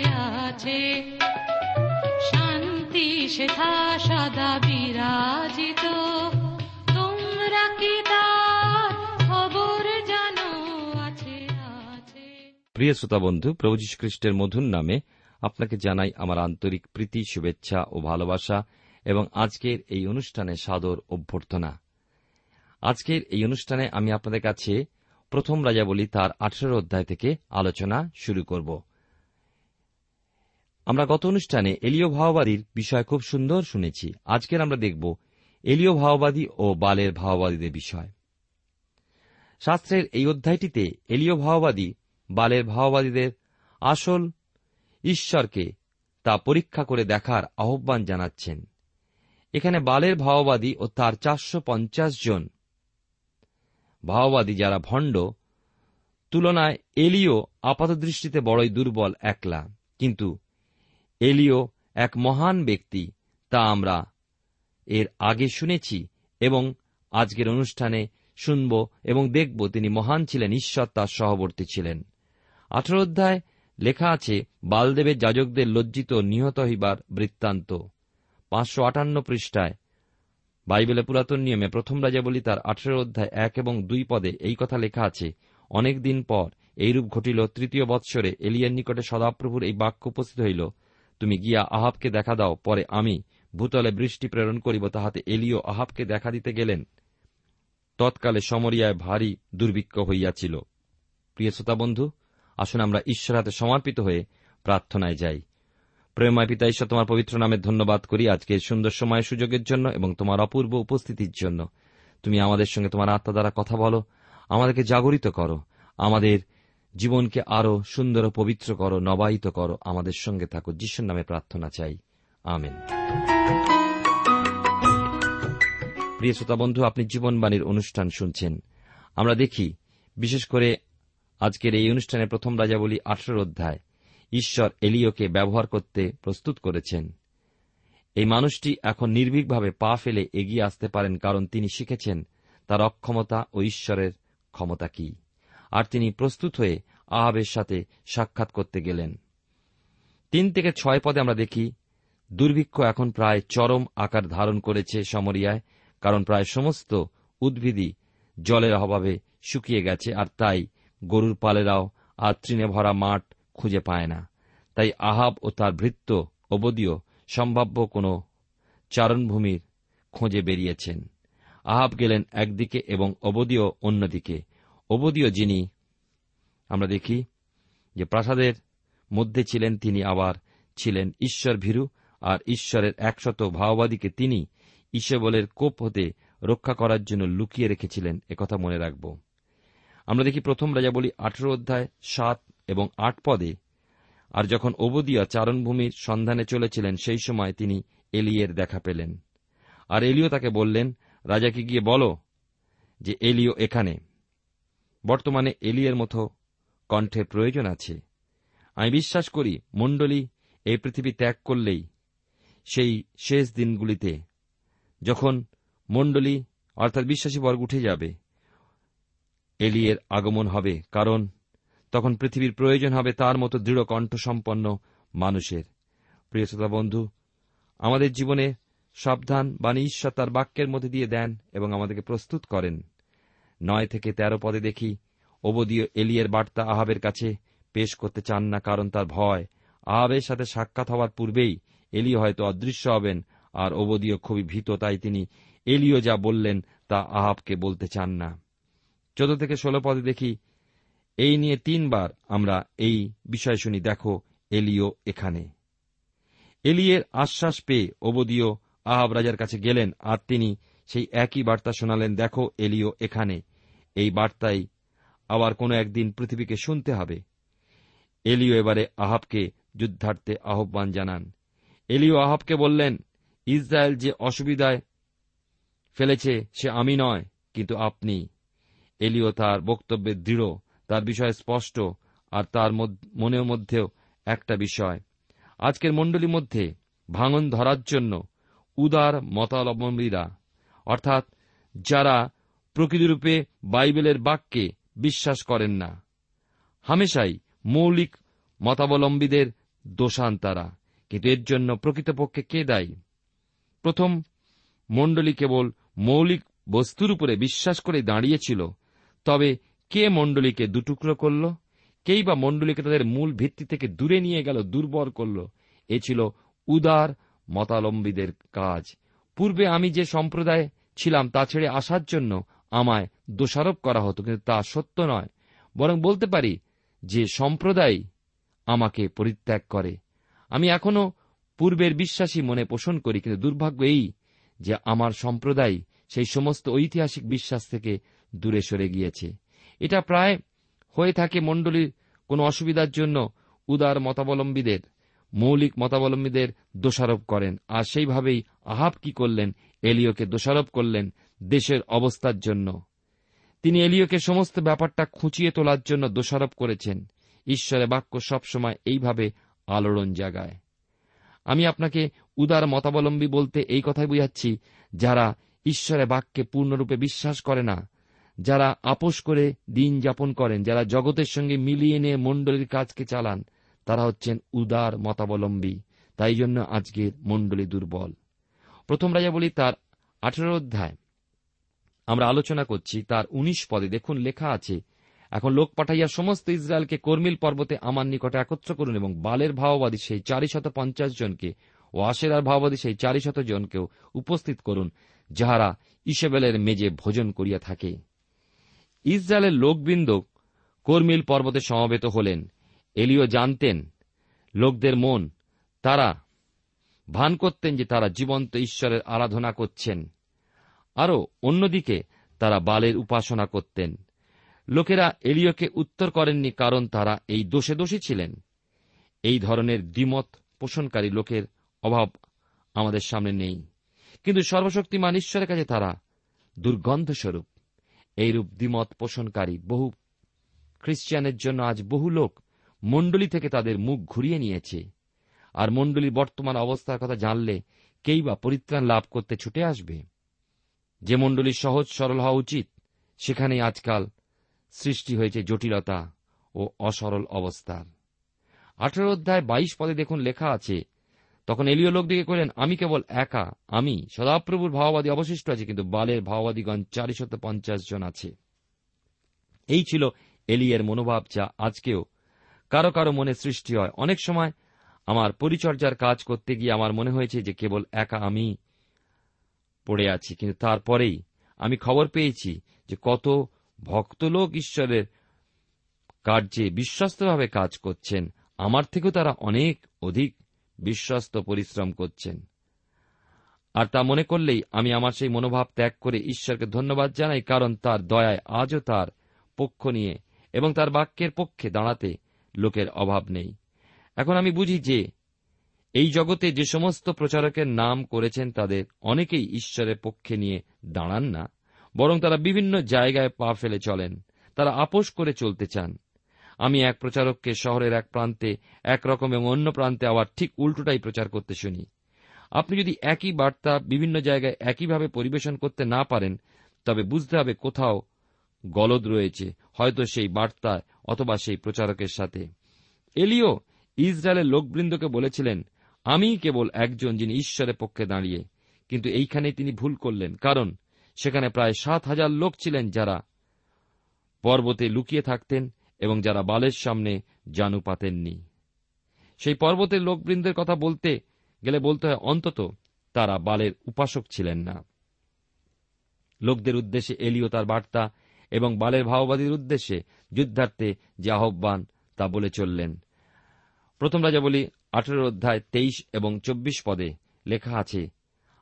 আছে। শান্তি, সেথা, সদা বিরাজিত। তোমরা কি খবর জানো? আছে আছে। প্রিয় শ্রোতা বন্ধু প্রভু খ্রিস্টের মধুর নামে আপনাকে জানাই আমার আন্তরিক প্রীতি, শুভেচ্ছা ও ভালোবাসা এবং আজকের এই অনুষ্ঠানে সাদর অভ্যর্থনা। আজকের এই অনুষ্ঠানে আমি আপনাদের কাছে প্রথম রাজাবলী তার আঠেরো অধ্যায় থেকে আলোচনা শুরু করব। আমরা গত অনুষ্ঠানে এলিও ভাওবাদীর বিষয় খুব সুন্দর শুনেছি। আজকের আমরা দেখব এলিও ভাওবাদী ও বালের ভাওবাদীদের বিষয়। শাস্ত্রের এই অধ্যায়টিতে এলিও ভাওবাদী, বালের ভাওবাদীদের আসল ঈশ্বরকে তা পরীক্ষা করে দেখার আহ্বান জানাচ্ছেন। এখানে বালের ভাওবাদী ও তার চারশো পঞ্চাশ জন ভাওবাদী যারা ভণ্ড, তুলনায় এলিও আপাতদৃষ্টিতে বড়ই দুর্বল, একলা। কিন্তু এলিও এক মহান ব্যক্তি, তা আমরা এর আগে শুনেছি এবং আজকের অনুষ্ঠানে শুনব এবং দেখব তিনি মহান ছিলেন, ঈশ্বর তার সহবর্তী ছিলেন। আঠারো অধ্যায় লেখা আছে, বালদেবের যাজকদের লজ্জিত নিহত হইবার বৃত্তান্ত। পাঁচশো আটান্ন পৃষ্ঠায়। বাইবেলের পুরাতন নিয়মে প্রথম রাজা বলি তার আঠেরো অধ্যায় এক এবং দুই পদে এই কথা লেখা আছে, অনেক দিন পর এইরূপ ঘটিল, তৃতীয় বৎসরে এলিয়ার নিকটে সদাপ্রভুর এই বাক্য উপস্থিত হইল তুমি গিয়া আহাবকে দেখা দাও, পরে আমি ভূতলে বৃষ্টি প্রেরণ করিব, তাহাতে এলিও আহাবকে দেখা দিতে গেলেন। তৎকালে সমরিয়ায় ভারী দুর্ভিক্ষ হইয়াছিল। প্রিয় শ্রোতা বন্ধু, আসুন আমরা ঈশ্বর হাতে সমর্পিত হয়ে প্রার্থনায় যাই। প্রেমায় পিতা ঈশ্বর, তোমার পবিত্র নামে ধন্যবাদ করি আজকে সুন্দর সময় সুযোগের জন্য এবং তোমার অপূর্ব উপস্থিতির জন্য। তুমি আমাদের সঙ্গে তোমার আত্মা দ্বারা কথা বলো, আমাদেরকে জাগরিত করো, আমাদের জীবনকে আরও সুন্দর পবিত্র করো, নবায়িত করো, আমাদের সঙ্গে থাকো। যিশুর নামে প্রার্থনা চাই। আমেন। প্রিয় শ্রোতা বন্ধু, আপনি জীবনবাণীর অনুষ্ঠান শুনছেন। আমরা দেখি, বিশেষ করে আজকের এই অনুষ্ঠানে প্রথম রাজাবলী আঠেরো অধ্যায়। ঈশ্বর এলিওকে ব্যবহার করতে প্রস্তুত করেছেন। এই মানুষটি এখন নির্ভীকভাবে পা ফেলে এগিয়ে আসতে পারেন, কারণ তিনি শিখেছেন তার অক্ষমতা ও ঈশ্বরের ক্ষমতা কি। আর তিনি প্রস্তুত হয়ে আহাবের সাথে সাক্ষাৎ করতে গেলেন। তিন থেকে ছয় পদে আমরা দেখি, দুর্ভিক্ষ এখন প্রায় চরম আকার ধারণ করেছে সমরিয়ায়, কারণ প্রায় সমস্ত উদ্ভিদই জলের অভাবে শুকিয়ে গেছে আর তাই গরুর পালেরাও আর তৃণে ভরা মাঠ খুঁজে পায় না। তাই আহাব ও তার ভৃত্য অবদীয় সম্ভাব্য কোন চারণভূমির খোঁজে বেরিয়েছেন। আহাব গেলেন একদিকে এবং অবদীয় অন্যদিকে। অবদীয় যিনি, আমরা দেখি যে প্রাসাদের মধ্যে ছিলেন তিনি আবার ছিলেন ঈশ্বর ভীরু, আর ঈশ্বরের একশত ভাওবাদীকে তিনি ঈশবলের কোপ হতে রক্ষা করার জন্য লুকিয়ে রেখেছিলেন একথা মনে রাখব। আমরা দেখি প্রথম রাজা বলি আঠেরো অধ্যায় সাত এবং আট পদে, আর যখন অবদিয়া চারণভূমির সন্ধানে চলেছিলেন, সেই সময় তিনি এলিয়ের দেখা পেলেন। আর এলিও তাকে বললেন, রাজাকে গিয়ে বলো যে এলিও এখানে। বর্তমানে এলিয়ের মতো কণ্ঠের প্রয়োজন আছে। আমি বিশ্বাস করি, মণ্ডলী এই পৃথিবী ত্যাগ করলেই সেই শেষ দিনগুলিতে যখন মণ্ডলী, অর্থাৎ বিশ্বাসী বর্গ উঠে যাবে, এলিয়ের আগমন হবে, কারণ তখন পৃথিবীর প্রয়োজন হবে তার মতো দৃঢ় কণ্ঠসম্পন্ন মানুষের। প্রিয় শ্রোতা বন্ধু, আমাদের জীবনে সাবধান বাণী ঈশ্বর তার বাক্যের মধ্যে দিয়ে দেন এবং আমাদেরকে প্রস্তুত করেন। নয় থেকে তেরো পদে দেখি। অবদীয় এলিয়ের বার্তা আহাবের কাছে পেশ করতে চান না, কারণ তার ভয়। আহাবের সাথে সাক্ষাৎ হওয়ার পূর্বেই এলিও হয়তো অদৃশ্য হবেন, আর অবদীয় খুবই ভীত, তাই তিনি এলিও যা বললেন তা আহাবকে বলতে চান না। চোদ্দ থেকে ষোলো পদে দেখি, এই নিয়ে তিনবার আমরা এই বিষয় শুনি, দেখো এলিও এখানে। এলিয়ের আশ্বাস পেয়ে অবদীয় আহাব রাজার কাছে গেলেন, আর তিনি সেই একই বার্তা শোনালেন, দেখো এলিও এখানে। এই বার্তাই আবার কোনো একদিন পৃথিবীকে শুনতে হবে। এলিও এবারে আহাবকে যুদ্ধার্থে আহ্বান জানান। এলিও আহাবকে বললেন, ইসরায়েল যে অসুবিধায় ফেলেছে সে আমি নয়, কিন্তু আপনি। এলিও তার বক্তব্যে দৃঢ়, তার বিষয়ে স্পষ্ট, আর তার মনের মধ্যেও একটা বিষয়। আজকের মণ্ডলীর মধ্যে ভাঙন ধরার জন্য উদার মতাবলম্বীরা, অর্থাৎ যারা প্রকৃতিরূপে বাইবেলের বাক্যে বিশ্বাস করেন না। হামেশাই মৌলিক মতাবলম্বীদের দোষান তারা, কিন্তু এর জন্য প্রকৃতপক্ষে কে দায়ী? প্রথম মণ্ডলী কেবল মৌলিক বস্তুর উপরে বিশ্বাস করে দাঁড়িয়েছিল, তবে কে মণ্ডলীকে দুটুকরো করল? কেই বা মণ্ডলীকে তাদের মূল ভিত্তি থেকে দূরে নিয়ে গেল, দুর্বল করল? এ ছিল উদার মতালম্বীদের কাজ। পূর্বে আমি যে সম্প্রদায় ছিলাম তা ছেড়ে আসার জন্য আমায় দোষারোপ করা হতো, কিন্তু তা সত্য নয়। বরং বলতে পারি যে সম্প্রদায় আমাকে পরিত্যাগ করে। আমি এখনও পূর্বের বিশ্বাসী মনে পোষণ করি, কিন্তু দুর্ভাগ্য এই যে আমার সম্প্রদায় সেই সমস্ত ঐতিহাসিক বিশ্বাস থেকে দূরে সরে গিয়েছে। এটা প্রায় হয়ে থাকে মণ্ডলীর কোনো অসুবিধার জন্য উদার মতাবলম্বীদের, মৌলিক মতাবলম্বীদের দোষারোপ করেন। আর সেইভাবেই আহাব কি করলেন? এলিওকে দোষারোপ করলেন দেশের অবস্থার জন্য। তিনি এলিওকে সমস্ত ব্যাপারটা খুঁচিয়ে তোলার জন্য দোষারোপ করেছেন। ঈশ্বরের বাক্য সবসময় এইভাবে আলোড়ন জাগায়। আমি আপনাকে উদার মতাবলম্বী বলতে এই কথাই বুঝাচ্ছি, যারা ঈশ্বরের বাক্যে পূর্ণরূপে বিশ্বাস করে না, যারা আপোষ করে দিন যাপন করেন, যারা জগতের সঙ্গে মিলিয়ে নিয়ে মণ্ডলীর কাজকে চালান, তারা হচ্ছেন উদার মতাবলম্বী। তাই জন্য আজকের মণ্ডলী দুর্বল। প্রথম রাজা বলি তার আঠেরো অধ্যায়। আমরা আলোচনা করছি, তার উনিশ পদে। দেখুন, লেখা আছে, এখন লোক পাঠাইয়া সমস্ত ইসরায়েলকে কর্মিল পর্বতে আমার নিকটে একত্র করুন এবং বালের ভাওবাদী সেই চারি শত পঞ্চাশ জনকে ও আশেরার ভাওবাদী সেই চারি শত জনকেও উপস্থিত করুন, যাহারা ইসেবেলের মেজে ভোজন করিয়া থাকে। ইসরায়েলের লোকবৃন্দ কর্মিল পর্বতে সমবেত হলেন, এলিও জানতেন, লোকদের মন, তারা ভান করতেন যে তারা জীবন্ত ঈশ্বরের আরাধনা করছেন। আরও অন্যদিকে তারা বালের উপাসনা করতেন। লোকেরা এলিওকে উত্তর করেননি কারণ তারা এই দোষে দোষী ছিলেন। এই ধরনের দ্বিমত পোষণকারী লোকের অভাব আমাদের সামনে নেই। কিন্তু সর্বশক্তিমান ঈশ্বরের কাছে তারা দুর্গন্ধস্বরূপ। এইরূপ দ্বিমত পোষণকারী বহু খ্রিস্টিয়ানের জন্য আজ বহু লোক মণ্ডলী থেকে তাদের মুখ ঘুরিয়ে নিয়েছে। আর মণ্ডলীর বর্তমান অবস্থার কথা জানলে কেই বা পরিত্রাণ লাভ করতে ছুটে আসবে? যে মণ্ডলী সহজ সরল হওয়া উচিত, সেখানেই আজকাল সৃষ্টি হয়েছে জটিলতা ও অসরল অবস্থার। আঠেরো অধ্যায় বাইশ পদে দেখুন লেখা আছে, তখন এলিয় লোকদিকে কইলেন আমি কেবল একা, আমি, সদাপ্রভুর ভাওবাদী অবশিষ্ট আছে, কিন্তু বালের ভাওবাদীগণ চারিশত পঞ্চাশ জন আছে। এই ছিল এলিয়ের মনোভাব যা আজকেও কারও কারও মনে সৃষ্টি হয়। অনেক সময় আমার পরিচর্যার কাজ করতে গিয়ে আমার মনে হয়েছে যে কেবল একা আমি পড়ে আছি, কিন্তু তারপরেই আমি খবর পেয়েছি যে কত ভক্ত লোক ঈশ্বরের কার্যে বিশ্বস্তভাবে কাজ করছেন। আমার থেকেও তারা অনেক অধিক বিশ্বস্ত পরিশ্রম করছেন। আর তা মনে করলেই আমি আমার সেই মনোভাব ত্যাগ করে ঈশ্বরকে ধন্যবাদ জানাই, কারণ তার দয়ায় আজও তার পক্ষ নিয়ে এবং তার বাক্যের পক্ষে দাঁড়াতে লোকের অভাব নেই। এখন আমি বুঝি যে এই জগতে যে সমস্ত প্রচারকের নাম করেছেন তাদের অনেকেই ঈশ্বরের পক্ষে নিয়ে দাঁড়ান না, বরং তারা বিভিন্ন জায়গায় পা ফেলে চলেন, তারা আপোষ করে চলতে চান। আমি এক প্রচারককে শহরের এক প্রান্তে একরকম এবং অন্য প্রান্তে আবার ঠিক উল্টোটাই প্রচার করতে শুনি। আপনি যদি একই বার্তা বিভিন্ন জায়গায় একইভাবে পরিবেশন করতে না পারেন, তবে বুঝতে হবে কোথাও গলদ রয়েছে, হয়তো সেই বার্তা অথবা সেই প্রচারকের সাথে। এলিও ইসরায়েলের লোকবৃন্দকে বলেছিলেন আমি কেবল একজন যিনি ঈশ্বরের পক্ষে দাঁড়িয়ে, কিন্তু এইখানে তিনি ভুল করলেন, কারণ সেখানে প্রায় সাত হাজার লোক ছিলেন যারা পর্বতে লুকিয়ে থাকতেন এবং যারা বালের সামনে জানু পাতেননি। সেই পর্বতের লোকবৃন্দের কথা বলতে গেলে বলতে হয়, অন্তত তারা বালের উপাসক ছিলেন না। লোকদের উদ্দেশ্যে এলিও তার বার্তা এবং বালের ভাওবাদীর উদ্দেশ্যে যুদ্ধার্থে যে আহ্বান তা বলে চললেন। প্রথম রাজা বলি আঠেরো অধ্যায় তেইশ এবং চব্বিশ পদে লেখা আছে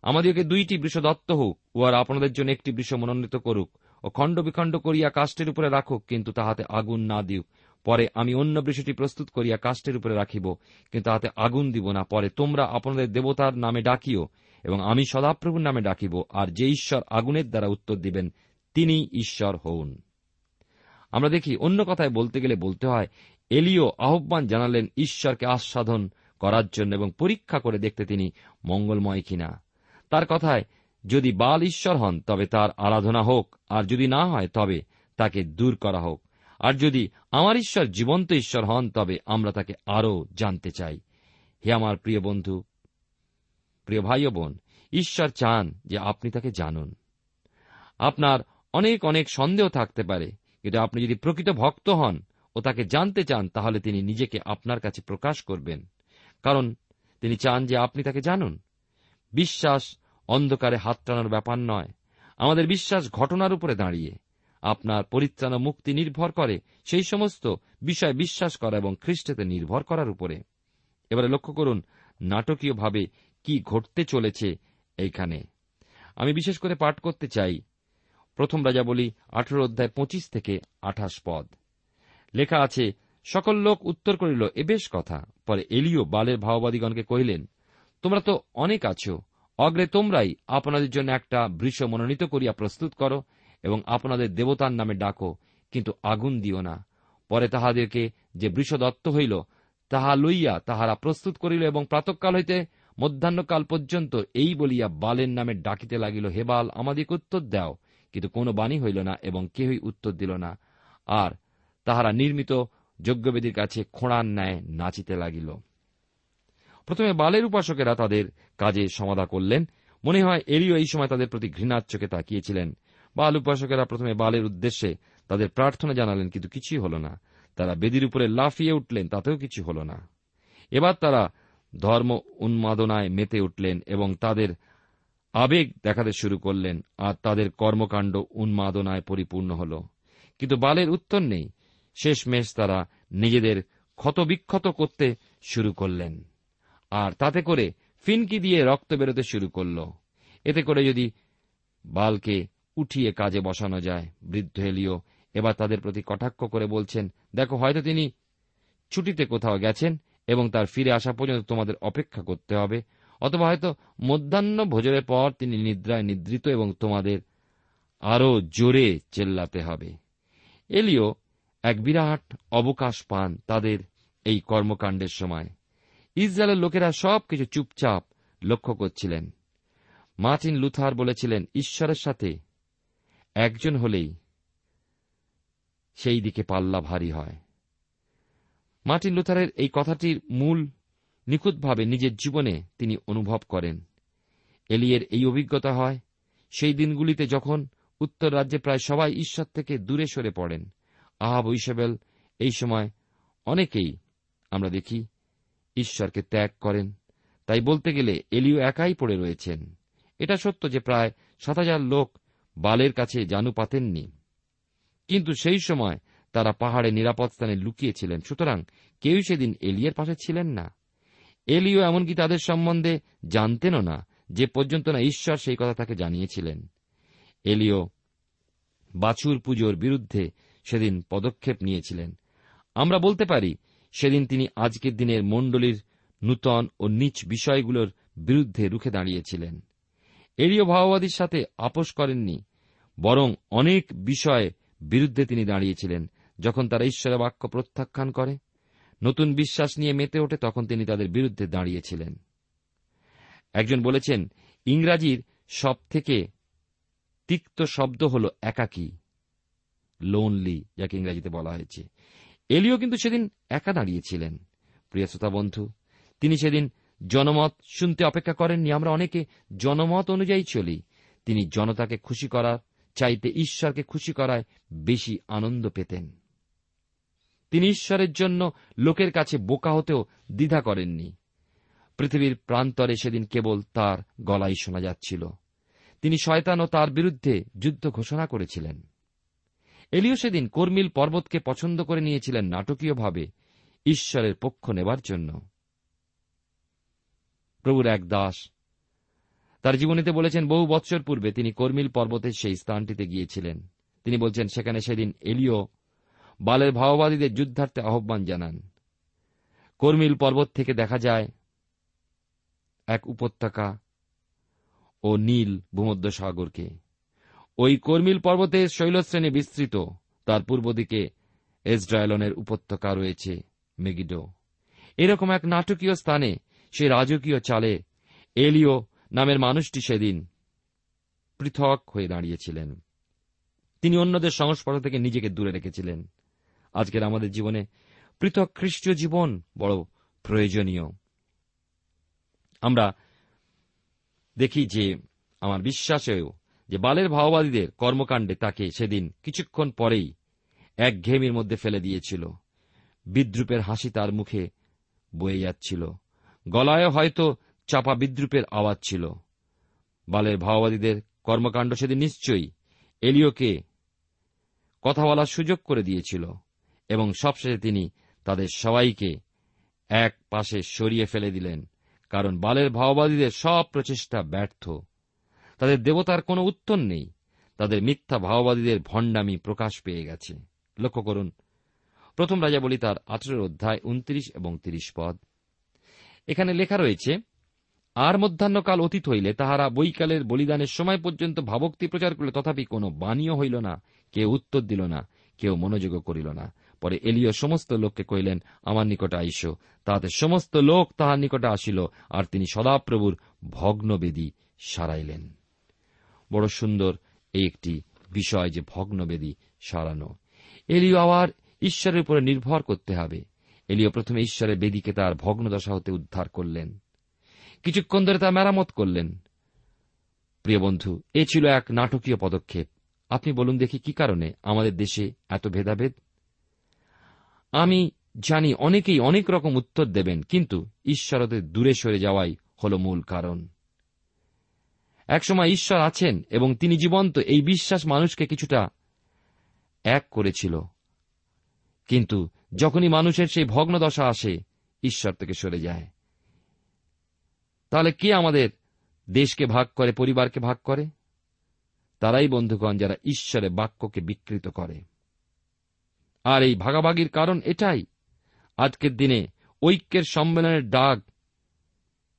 আমাদেরকে দুইটি বৃষ দত্ত হোক, উহার আপনাদের জন্য একটি বৃষ মনোনীত করুক ও খণ্ড বিখণ্ড করিয়া কাষ্টের উপরে রাখুক, কিন্তু তাহাতে আগুন না দিউক। পরে আমি অন্য বৃষটি প্রস্তুত করিয়া কাষ্টের উপরে রাখিব, কিন্তু তাহাতে আগুন দিব না। পরে তোমরা আপনাদের দেবতার নামে ডাকিও, এবং আমি সদাপ্রভুর নামে ডাকিব, আর যে ঈশ্বর আগুনের দ্বারা উত্তর দিবেন, তিনি ঈশ্বর হউন। আমরা দেখি, অন্য কথায় বলতে গেলে বলতে হয়, এলিও আহ্বান জানালেন, ঈশ্বরকে আস্বাদন করার জন্য এবং পরীক্ষা করে দেখতে তিনি মঙ্গলময় কিনা। তার কথায়, যদি বাল ঈশ্বর হন, তবে তার আরাধনা হোক, আর যদি না হয়, তবে তাকে দূর করা হোক। আর যদি আমার ঈশ্বর জীবন্ত ঈশ্বর হন, তবে আমরা তাকে আরও জানতে চাই। হে আমার প্রিয় বন্ধু, প্রিয় ভাই ও বোন, ঈশ্বর চান যে আপনি তাকে জানুন। আপনার অনেক অনেক সন্দেহ থাকতে পারে। কিন্তু আপনি যদি প্রকৃত ভক্ত হন ও তাকে জানতে চান, তাহলে তিনি নিজেকে আপনার কাছে প্রকাশ করবেন। কারণ তিনি চান যে আপনি তাকে জানুন। বিশ্বাস অন্ধকারে হাত টানার ব্যাপার নয়। আমাদের বিশ্বাস ঘটনার উপরে দাঁড়িয়ে। আপনার পরিত্রাণ মুক্তি নির্ভর করে সেই সমস্ত বিষয় বিশ্বাস করা এবং খ্রিস্টেতে নির্ভর করার উপরে। এবারে লক্ষ্য করুন, নাটকীয়ভাবে কি ঘটতে চলেছে এইখানে। আমি বিশেষ করে পাঠ করতে চাই। প্রথম রাজা বলি আঠেরো অধ্যায় পঁচিশ থেকে আঠাশ পদ। লেখা আছে সকল লোক উত্তর করিল, এ বেশ কথা। পরে এলিও বালের ভাওবাদীগণকে কহিলেন, তোমরা তো অনেক আছো, অগ্রে তোমরাই আপনাদের জন্য একটা বৃষ মনোনীত করিয়া প্রস্তুত করো এবং আপনাদের দেবতার নামে ডাকো, কিন্তু আগুন দিও না। পরে তাহাদেরকে যে বৃষ দত্ত হইল, তাহা লইয়া তাহারা প্রস্তুত করিল এবং প্রাতকাল হইতে মধ্যাহ্নকাল পর্যন্ত এই বলিয়া বালের নামে ডাকিতে লাগিল, হে বাল আমাদিকে উত্তর দাও। কিন্তু কোনো বাণী হইল না এবং কেহই উত্তর দিল না। আর তাহারা নির্মিত যজ্ঞবেদীর কাছে খোঁড়ার ন্যায় নাচিতে লাগিল। প্রথমে বালের উপাসকেরা তাদের কাজে সমাধা করলেন। মনে হয় এরিও এই সময় তাদের প্রতি ঘৃণার চোখে তাকিয়েছিলেন। বাল উপাসকেরা প্রথমে বালের উদ্দেশ্যে তাদের প্রার্থনা জানালেন, কিন্তু কিছুই হল না। তারা বেদির উপরে লাফিয়ে উঠলেন, তাতেও কিছু হল না। এবার তারা ধর্ম উন্মাদনায় মেতে উঠলেন এবং তাদের আবেগ দেখাতে শুরু করলেন, আর তাদের কর্মকাণ্ড উন্মাদনায় পরিপূর্ণ হল। কিন্তু বালের উত্তর নেই। শেষমেশ তারা নিজেদের ক্ষতবিক্ষত করতে শুরু করলেন। আর তাতে করে ফিনকি দিয়ে রক্ত বেরোতে শুরু করল। এতে করে যদি বালকে উঠিয়ে কাজে বসানো যায়, বৃদ্ধ এলিও এবার তাদের প্রতি কটাক্ষ করে বলছেন, দেখো, হয়তো তিনি ছুটিতে কোথাও গেছেন এবং তার ফিরে আসা পর্যন্ত তোমাদের অপেক্ষা করতে হবে, অথবা হয়তো মধ্যাহ্ন ভোজনের পর তিনি নিদ্রায় নিদ্রিত এবং তোমাদের আরও জোরে চেল্লাতে হবে। এলিও এক বিরাট অবকাশ পান তাদের এই কর্মকাণ্ডের সময়। ইসরায়েলের লোকেরা সবকিছু চুপচাপ লক্ষ্য করছিলেন। মার্টিন লুথার বলেছিলেন, ঈশ্বরের সাথে একজন হলেই সেই দিকে পাল্লা ভারী হয়। মার্টিন লুথারের এই কথাটির মূল নিখুঁতভাবে নিজের জীবনে তিনি অনুভব করেন। এলিয়ের এই অভিজ্ঞতা হয়, সেই দিনগুলিতে যখন উত্তর রাজ্যে প্রায় সবাই ঈশ্বর থেকে দূরে সরে পড়েন। আহাব ইসবেল এই সময় অনেকেই আমরা দেখি ঈশ্বরকে ত্যাগ করেন। তাই বলতে গেলে এলিও একাই পড়ে রয়েছেন। এটা সত্য যে প্রায় সাত হাজার লোক বালের কাছে জানু পাতেননি। কিন্তু সেই সময় তারা পাহাড়ে নিরাপদ স্থানে লুকিয়েছিলেন। সুতরাং কেউই সেদিন এলিয়ের পাশে ছিলেন না। এলিও এমনকি তাদের সম্বন্ধে জানতেনও না, যে পর্যন্ত না ঈশ্বর সেই কথা তাকে জানিয়েছিলেন। এলিও বাছুর পুজোর বিরুদ্ধে সেদিন পদক্ষেপ নিয়েছিলেন। আমরা বলতে পারি, সেদিন তিনি আজকের দিনের মণ্ডলীর নূতন ও নিচ বিষয়গুলোর বিরুদ্ধে রুখে দাঁড়িয়েছিলেন। এরিও ভাওবাদীর সাথে আপোষ করেননি, বরং অনেক বিষয়ে বিরুদ্ধে তিনি দাঁড়িয়েছিলেন, যখন তারা ঈশ্বরের বাক্য প্রত্যাখ্যান করে। নতুন বিশ্বাস নিয়ে মেতে ওঠে তখন তিনি তাদের বিরুদ্ধে দাঁড়িয়েছিলেন। একজন বলেছেন, ইংরাজির সব থেকে তিক্ত শব্দ হল একাকী। লোনলি যাকে ইংরাজিতে বলা হয়েছে। এলিও কিন্তু সেদিন একা দাঁড়িয়েছিলেন। প্রিয় শ্রোতা বন্ধু, তিনি সেদিন জনমত শুনতে অপেক্ষা করেননি। আমরা অনেকে জনমত অনুযায়ী চলি। তিনি জনতাকে খুশি করার চাইতে ঈশ্বরকে খুশি করায় বেশি আনন্দ পেতেন। তিনি ঈশ্বরের জন্য লোকের কাছে বোকা হতেও দ্বিধা করেননি। পৃথিবীর প্রান্তরে সেদিন কেবল তার গলাই শোনা যাচ্ছিল। তিনি শয়তান ও তার বিরুদ্ধে যুদ্ধ ঘোষণা করেছিলেন। এলিও সেদিন কর্মিল পর্বতকে পছন্দ করে নিয়েছিলেন নাটকীয়ভাবে, ঈশ্বরের পক্ষ নেবার জন্য। প্রভুর এক দাস, তার জীবনীতে বলেছেন, বহু বৎসর পূর্বে তিনি কর্মিল পর্বতের সেই স্থানটিতে গিয়েছিলেন। তিনি বলছেন, সেখানে সেদিন এলিও বালের ভাওবাদীদের যুদ্ধার্থে আহ্বান জানান। কর্মিল পর্বত থেকে দেখা যায়, এক উপত্যকা ও নীল ভূমধ্য সাগরকে ওই কর্মিল পর্বতের শৈলশ্রেণী বিস্তৃত। তার পূর্ব দিকে এসড্রায়লনের উপত্যকা রয়েছে, মেগিডো। এরকম এক নাটকীয় স্থানে সে রাজকীয় চালে এলিও নামের মানুষটি সেদিন পৃথক হয়ে দাঁড়িয়েছিলেন। তিনি অন্যদের সংস্পর্শ থেকে নিজেকে দূরে রেখেছিলেন। আজকের আমাদের জীবনে পৃথক খ্রিস্টীয় জীবন বড় প্রয়োজনীয়। আমরা দেখি যে আমার বিশ্বাসেও যে বালের ভাওবাদীদের কর্মকাণ্ডে তাকে সেদিন কিছুক্ষণ পরেই এক ঘেমির মধ্যে ফেলে দিয়েছিল। বিদ্রুপের হাসি তার মুখে বয়ে যাচ্ছিল। গলায় হয়তো চাপা বিদ্রুপের আওয়াজ ছিল। বালের ভাওবাদীদের কর্মকাণ্ড সেদিন নিশ্চয়ই এলিওকে কথা বলার সুযোগ করে দিয়েছিল এবং সবশেষে তিনি তাদের সবাইকে এক পাশে সরিয়ে ফেলে দিলেন, কারণ বালের ভাওবাদীদের সব প্রচেষ্টা ব্যর্থ। তাদের দেবতার কোনো উত্তর নেই। তাদের মিথ্যা ভাওবাদীদের ভণ্ডামি প্রকাশ পেয়ে গেছে। লক্ষ্য করুন, প্রথম রাজা বলি তার আঠেরো অধ্যায় উনত্রিশ এবং তিরিশ পদ। এখানে লেখা রয়েছে, আর মধ্যাহ্নকাল অতীত হইলে তাহারা বৈকালের বলিদানের সময় পর্যন্ত ভাবক্তি প্রচার করলে, তথাপি কোনো বাণীও হইল না, কেউ উত্তর দিল না, কেউ মনোযোগ করিল না। পরে এলিও সমস্ত লোককে কহিলেন, আমার নিকটে আইস, তাহাতে সমস্ত লোক তাহার নিকটে আসিল, আর তিনি সদাপ্রভুর ভগ্নবেদী সারাইলেন। বড় সুন্দর এই একটি বিষয় যে ভগ্নবেদী সারানো। এলিও আবার ঈশ্বরের উপরে নির্ভর করতে হবে। এলিও প্রথমে ঈশ্বরের বেদিকে তার ভগ্নদশা হতে উদ্ধার করলেন। কিছুক্ষণ ধরে তা মেরামত করলেন। প্রিয় বন্ধু, এ ছিল এক নাটকীয় পদক্ষেপ। আপনি বলুন দেখি কি কারণে আমাদের দেশে এত ভেদাভেদ? আমি জানি অনেকেই অনেক রকম উত্তর দেবেন, কিন্তু ঈশ্বরদের দূরে সরে যাওয়াই হল মূল কারণ। একসময় ঈশ্বর আছেন এবং তিনি জীবন্ত এই বিশ্বাস মানুষকে কিছুটা এক করেছিল। কিন্তু যখনই মানুষের সেই ভগ্নদশা আসে, ঈশ্বর থেকে সরে যায়। তাহলে কে আমাদের দেশকে ভাগ করে, পরিবারকে ভাগ করে? তারাই, বন্ধুগণ, যারা ঈশ্বরের বাক্যকে বিকৃত করে। আর এই ভাগাভাগির কারণ এটাই, আজকের দিনে ঐক্যের সম্মেলনের ডাক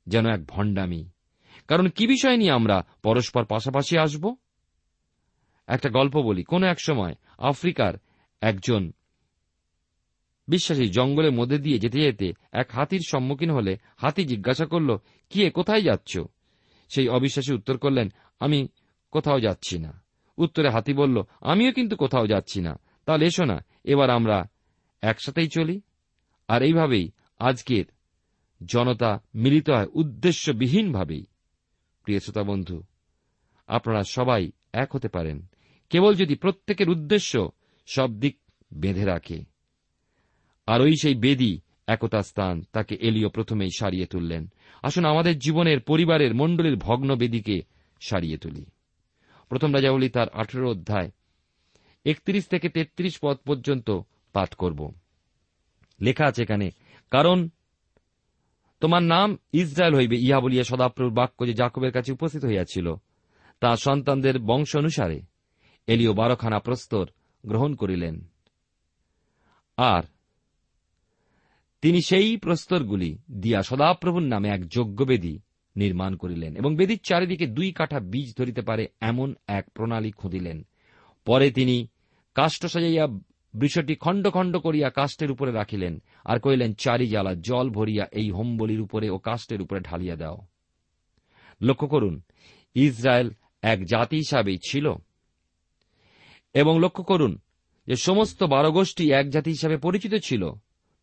যেন এক ভণ্ডামি। কারণ কি বিষয় নিয়ে আমরা পরস্পর পাশাপাশি আসব? একটা গল্প বলি। কোন এক সময় আফ্রিকার একজন বিশ্বাসী জঙ্গলের মধ্যে দিয়ে যেতে যেতে এক হাতির সম্মুখীন হলে হাতি জিজ্ঞাসা করল কি এ কোথায় যাচ্ছ? সেই অবিশ্বাসী উত্তর করলেন, আমি কোথাও যাচ্ছি না। উত্তরে হাতি বলল, আমিও কিন্তু কোথাও যাচ্ছি না। তাহলে এসো না, এবার আমরা একসাথেই চলি। আর এইভাবেই আজকের জনতা মিলিত হয় উদ্দেশ্যবিহীনভাবেই। প্রিয় শ্রোতা বন্ধু, আপনারা সবাই এক হতে পারেন। কেবল যদি প্রত্যেকের উদ্দেশ্য সব দিক বেঁধে রাখে। আর ওই সেই বেদি একতা স্থান তাকে এলিও প্রথমেই সারিয়ে তুললেন। আসুন আমাদের জীবনের পরিবারের মণ্ডলীর ভগ্ন বেদিকে সারিয়ে তুলি। প্রথম রাজাবলী তার আঠেরো অধ্যায় একত্রিশ থেকে তেত্রিশ পদ পর্যন্ত পাঠ করব। লেখা আছে এখানে, কারণ তোমার নাম ইসরায়েল হইবে, ইহা বলিয়া সদাপ্রভুর বাক্য যে জাকবের কাছে উপস্থিত হইয়াছিল। তার সন্তানদের বংশ অনুসারে এলিও বারোখানা প্রস্তর গ্রহণ করিলেন। আর তিনি সেই প্রস্তরগুলি দিয়া সদাপ্রভুর নামে এক যজ্ঞবেদী নির্মাণ করিলেন এবং বেদির চারিদিকে দুই কাঠা বীজ ধরিতে পারে এমন এক প্রণালী খুঁদিলেন। পরে তিনি কাষ্ঠ সাজাইয়া বৃষটি খণ্ড খণ্ড করিয়া কাষ্টের উপরে রাখিলেন, আর কহিলেন চারি জ্বালা জল ভরিয়া এই হোমবলির উপরে ও কাষ্টের উপরে ঢালিয়া দাও। লক্ষ্য করুন, ইসরায়েল এক জাতি হিসাবেই ছিল। এবং লক্ষ্য করুন যে সমস্ত বারো গোষ্ঠী এক জাতি হিসাবে পরিচিত ছিল,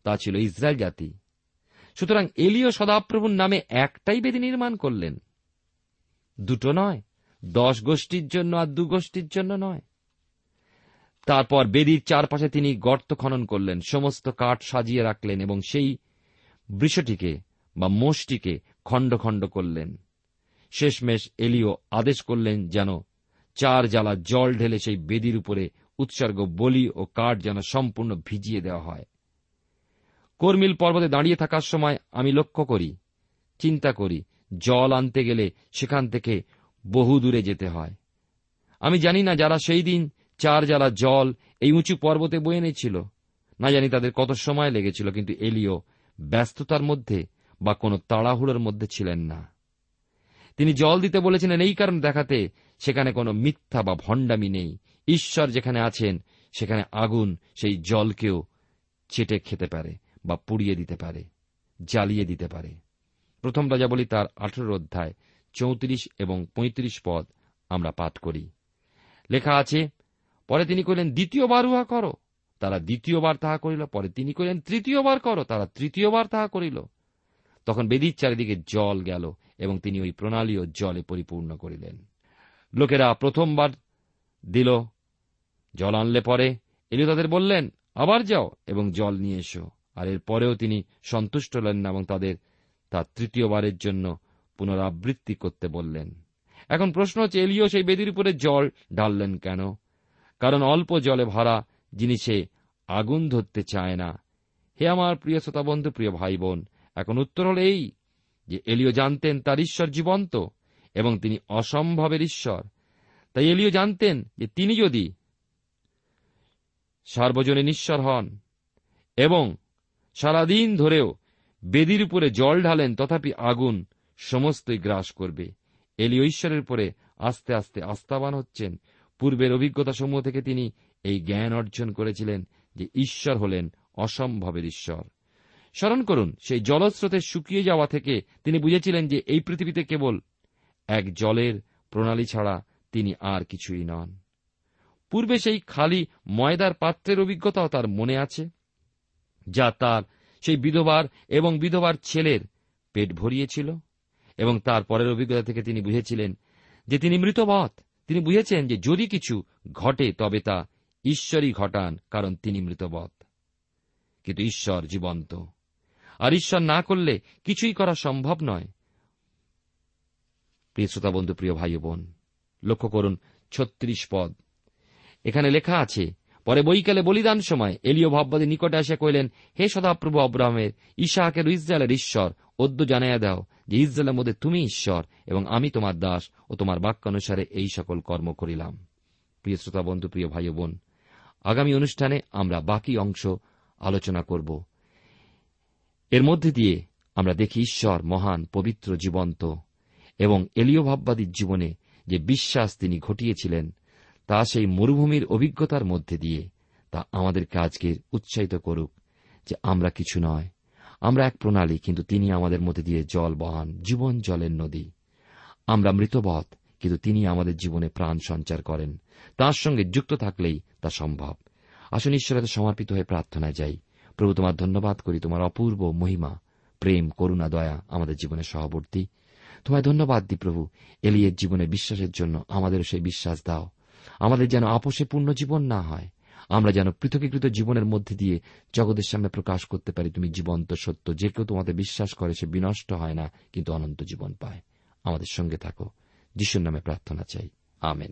তা ছিল ইসরায়েল জাতি। সুতরাং এলিও সদাপ্রভুর নামে একটাই বেদি নির্মাণ করলেন। দুটো নয়, দশ গোষ্ঠীর জন্য আর দু গোষ্ঠীর জন্য নয়। তারপর বেদির চারপাশে তিনি গর্ত খনন করলেন, সমস্ত কাঠ সাজিয়ে রাখলেন এবং সেই বৃষটিকে বা মোষটিকে খণ্ড খণ্ড করলেন। শেষমেশ এলিও আদেশ করলেন যেন চার জ্বালা জল ঢেলে সেই বেদির উপরে উৎসর্গ বলি ও কাঠ যেন সম্পূর্ণ ভিজিয়ে দেওয়া হয়। কর্মিল পর্বতে দাঁড়িয়ে থাকার সময় আমি লক্ষ্য করি, চিন্তা করি, জল আনতে গেলে সেখান থেকে বহু দূরে যেতে হয়। আমি জানি না যারা সেই দিন চার জ্বালা জল এই উঁচু পর্বতে বয়ে এনেছিল। না জানি তাদের কত সময় লেগেছিল, কিন্তু এলিও ব্যস্ততার মধ্যে বা কোনো তাড়াহুড়োর মধ্যে ছিলেন না। তিনি জল দিতে বলেছিলেন, এই কারণ দেখাতে সেখানে কোনো মিথ্যা বা ভণ্ডামি নেই। ঈশ্বর যেখানে আছেন, সেখানে আগুন সেই জলকেও চেটে খেতে পারে বা পুড়িয়ে দিতে পারে, জ্বালিয়ে দিতে পারে। প্রথম রাজা বলি তার আঠেরো অধ্যায় চৌত্রিশ এবং পঁয়ত্রিশ পদ আমরা পাঠ করি। লেখা আছে পরে তিনি কহিলেন দ্বিতীয়বার উহা করো। তারা দ্বিতীয়বার তাহা করিল, পরে তিনি কহিলেন তৃতীয়বার করো। তারা তৃতীয়বার তাহা করিল। তখন বেদির চারিদিকে জল গেল এবং তিনি ওই প্রণালীও জলে পরিপূর্ণ করিলেন। লোকেরা প্রথমবার দিল, জল আনলে পরে এলি তাদের বললেন, আবার যাও এবং জল নিয়ে এসো। আর এর পরেও তিনি সন্তুষ্ট হলেন না এবং তাদের তা তৃতীয়বারের জন্য পুনরাবৃত্তি করতে বললেন। এখন প্রশ্ন হচ্ছে, এলিও সেই বেদির উপরে জল ঢাললেন কেন? কারণ অল্প জলে ভরা জিনিসে আগুন ধরতে চায় না। হে আমার প্রিয় শ্রোতা বন্ধু প্রিয় ভাই বোন এখন উত্তর হল এই যে এলিও জানতেন তার ঈশ্বর জীবন্ত এবং তিনি অসম্ভবের ঈশ্বর। তাই এলিও জানতেন যে তিনি যদি সার্বজনীন ঈশ্বর হন এবং সারাদিন ধরেও বেদির উপরে জল ঢালেন, তথাপি আগুন সমস্তই গ্রাস করবে। এলিও ঈশ্বরের উপরে আস্তে আস্তে আস্থাবান হচ্ছেন। পূর্বের অভিজ্ঞতা সমূহ থেকে তিনি এই জ্ঞান অর্জন করেছিলেন যে ঈশ্বর হলেন অসম্ভবের ঈশ্বর। স্মরণ করুন, সেই জলস্রোতের শুকিয়ে যাওয়া থেকে তিনি বুঝেছিলেন যে এই পৃথিবীতে কেবল এক জলের প্রণালী ছাড়া তিনি আর কিছুই নন। পূর্বে সেই খালি ময়দার পাত্রের অভিজ্ঞতাও তার মনে আছে, যা তার সেই বিধবার এবং বিধবার ছেলের পেট ভরিয়েছিল এবং তার পরের অভিজ্ঞতা থেকে তিনি বুঝেছিলেন যে তিনি মৃতবৎ তিনি বুঝেছেন যে যদি কিছু ঘটে, তবে তা ঈশ্বরই ঘটান, কারণ তিনি মৃতবৎ কিন্তু ঈশ্বর জীবন্ত। আর ঈশ্বর না করলে কিছুই করা সম্ভব নয়। প্রিয় শ্রোতা বন্ধু, প্রিয় ভাই বোন, লক্ষ্য করুন ছত্রিশ পদ। এখানে লেখা আছে পরে বৈকালে বলিদান সময় এলিও ভাববাদী নিকটে আসিয়া কহিলেন, হে সদাপ্রভু আব্রাহামের ইশাহাকের ইসরায়েলের ঈশ্বর, অদ্য জানাইয়া দাও যে ইসরায়েলের মধ্যে তুমি ঈশ্বর এবং আমি তোমার দাস ও তোমার বাক্যানুসারে এই সকল কর্ম করিলাম। প্রিয় শ্রোতা বন্ধু, প্রিয় ভাই বোন, আগামী অনুষ্ঠানে আমরা বাকি অংশ আলোচনা করব। এর মধ্যে দিয়ে আমরা দেখি ঈশ্বর মহান, পবিত্র, জীবন্ত এবং এলীয় ভাববাদীর জীবনে যে বিশ্বাস তিনি ঘটিয়েছিলেন তা সেই মরুভূমির অভিজ্ঞতার মধ্যে দিয়ে তা আমাদেরকে আজকে উৎসাহিত করুক যে আমরা কিছু নয়। আমরা এক প্রণালী, কিন্তু তিনি আমাদের মধ্যে দিয়ে জল বহান জীবন জলের নদী। আমরা মৃতবধ, কিন্তু তিনি আমাদের জীবনে প্রাণ সঞ্চার করেন। তার সঙ্গে যুক্ত থাকলেই তা সম্ভব। আসুন ঈশ্বরের সমর্পিত হয়ে প্রার্থনায় যাই। প্রভু, তোমার ধন্যবাদ করি, তোমার অপূর্ব মহিমা, প্রেম, করুণা, দয়া আমাদের জীবনে সহবর্তী। তোমায় ধন্যবাদ দি প্রভু, এলিয়ের জীবনে বিশ্বাসের জন্য আমাদেরও সেই বিশ্বাস দাও। আমাদের যেন আপোষে পূর্ণ জীবন না হয়। আমরা যেন পৃথকীকৃত জীবনের মধ্যে দিয়ে জগতের সামনে প্রকাশ করতে পারি। তুমি জীবন্ত সত্য। যে কেউ তোমাদের বিশ্বাস করে, সে বিনষ্ট হয় না, কিন্তু অনন্ত জীবন পায়। আমাদের সঙ্গে থাকো। যিশুর নামে প্রার্থনা চাই। আমেন।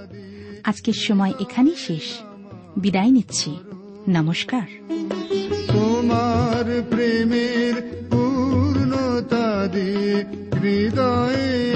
আজকের সময় এখানেই শেষ। বিদায় নিচ্ছি। নমস্কার। তোমার প্রেমের পূর্ণতা দিয়ে হৃদয়ে